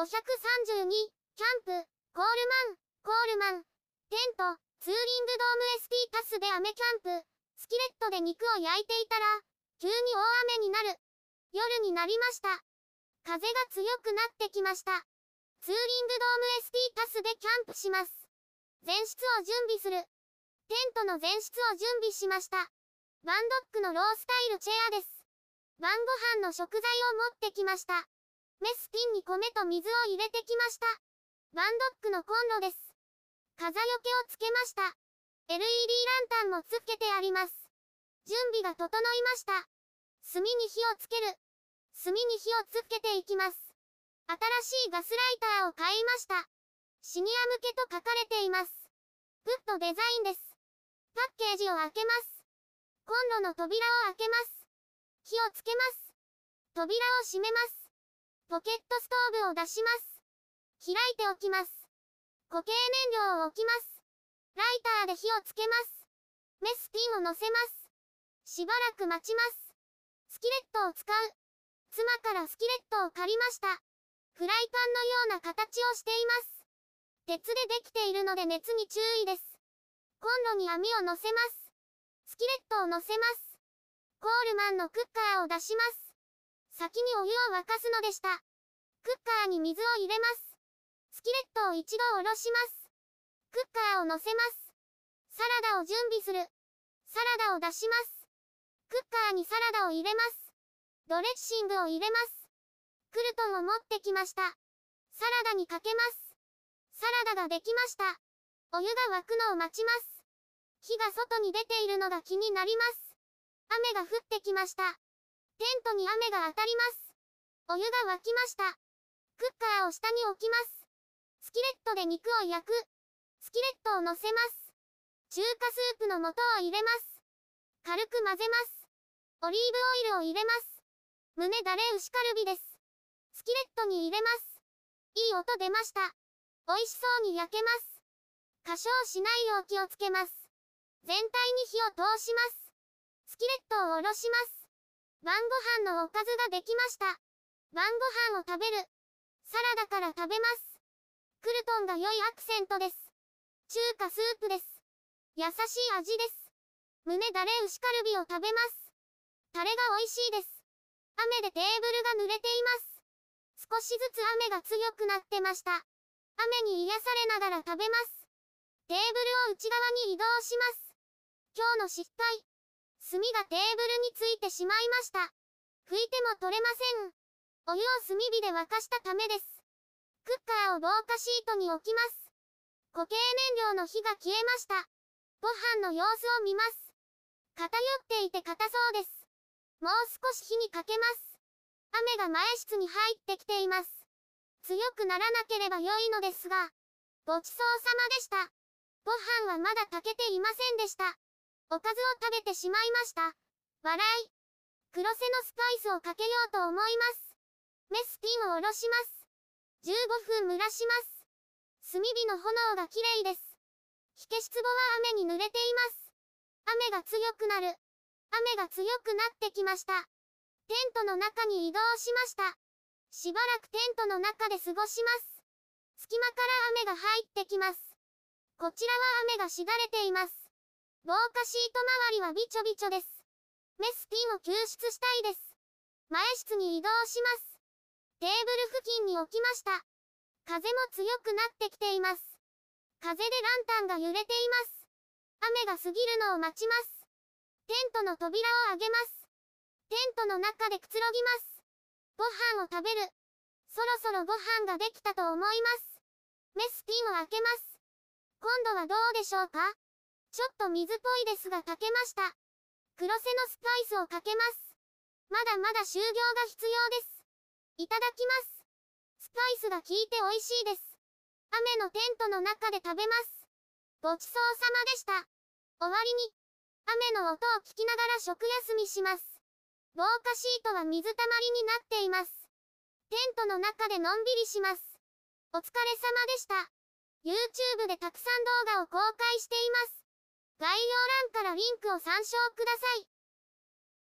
532、キャンプ、コールマン、コールマン、テント、ツーリングドーム ST タスで雨キャンプ、スキレットで肉を焼いていたら、急に大雨になる。夜になりました。風が強くなってきました。ツーリングドーム ST タスでキャンプします。前室を準備する。テントの前室を準備しました。ワンドックのロースタイルチェアです。晩ご飯の食材を持ってきました。メスティンに米と水を入れてきました。ワンドックのコンロです。風よけをつけました。LED ランタンもつけてあります。準備が整いました。炭に火をつける。炭に火をつけていきます。新しいガスライターを買いました。シニア向けと書かれています。グッドデザインです。パッケージを開けます。コンロの扉を開けます。火をつけます。扉を閉めます。ポケットストーブを出します。開いておきます。固形燃料を置きます。ライターで火をつけます。メスティンを乗せます。しばらく待ちます。スキレットを使う。妻からスキレットを借りました。フライパンのような形をしています。鉄でできているので熱に注意です。コンロに網を乗せます。スキレットを乗せます。コールマンのクッカーを出します。先にお湯を沸かすのでした。クッカーに水を入れます。スキレットを一度下ろします。クッカーを乗せます。サラダを準備する。サラダを出します。クッカーにサラダを入れます。ドレッシングを入れます。クルトンを持ってきました。サラダにかけます。サラダができました。お湯が沸くのを待ちます。火が外に出ているのが気になります。雨が降ってきました。テントに雨が当たります。お湯が沸きました。クッカーを下に置きます。スキレットで肉を焼く。スキレットを乗せます。中華スープの素を入れます。軽く混ぜます。オリーブオイルを入れます。胸だれ牛カルビです。スキレットに入れます。いい音出ました。美味しそうに焼けます。過小しないよう気をつけます。全体に火を通します。スキレットをおろします。晩ご飯のおかずができました。晩ご飯を食べる。サラダから食べます。クルトンが良いアクセントです。中華スープです。優しい味です。胸だれ牛カルビを食べます。タレが美味しいです。雨でテーブルが濡れています。少しずつ雨が強くなってました。雨に癒されながら食べます。テーブルを内側に移動します。今日の失敗。炭がテーブルについてしまいました。拭いても取れません。お湯を炭火で沸かしたためです。クッカーを防火シートに置きます。固形燃料の火が消えました。ご飯の様子を見ます。偏っていて硬そうです。もう少し火にかけます。雨が前室に入ってきています。強くならなければ良いのですが、ごちそうさまでした。ご飯はまだ炊けていませんでした。おかずを食べてしまいました。笑い。黒瀬のスパイスをかけようと思います。メスティンをおろします。15分蒸らします。炭火の炎が綺麗です。火消し壺は雨に濡れています。雨が強くなる。雨が強くなってきました。テントの中に移動しました。しばらくテントの中で過ごします。隙間から雨が入ってきます。こちらは雨がしだれています。防火シート周りはびちょびちょです。メスティンを救出したいです。前室に移動します。テーブル付近に置きました。風も強くなってきています。風でランタンが揺れています。雨が過ぎるのを待ちます。テントの扉を開げます。テントの中でくつろぎます。ご飯を食べる。そろそろご飯ができたと思います。メスティンを開けます。今度はどうでしょうか？ちょっと水っぽいですが炊けました。黒瀬のスパイスをかけます。まだまだ修行が必要です。いただきます。スパイスが効いて美味しいです。雨のテントの中で食べます。ごちそうさまでした。終わりに、雨の音を聞きながら食休みします。防火シートは水たまりになっています。テントの中でのんびりします。お疲れ様でした。YouTube でたくさん動画を公開しています。概要欄からリンクを参照ください。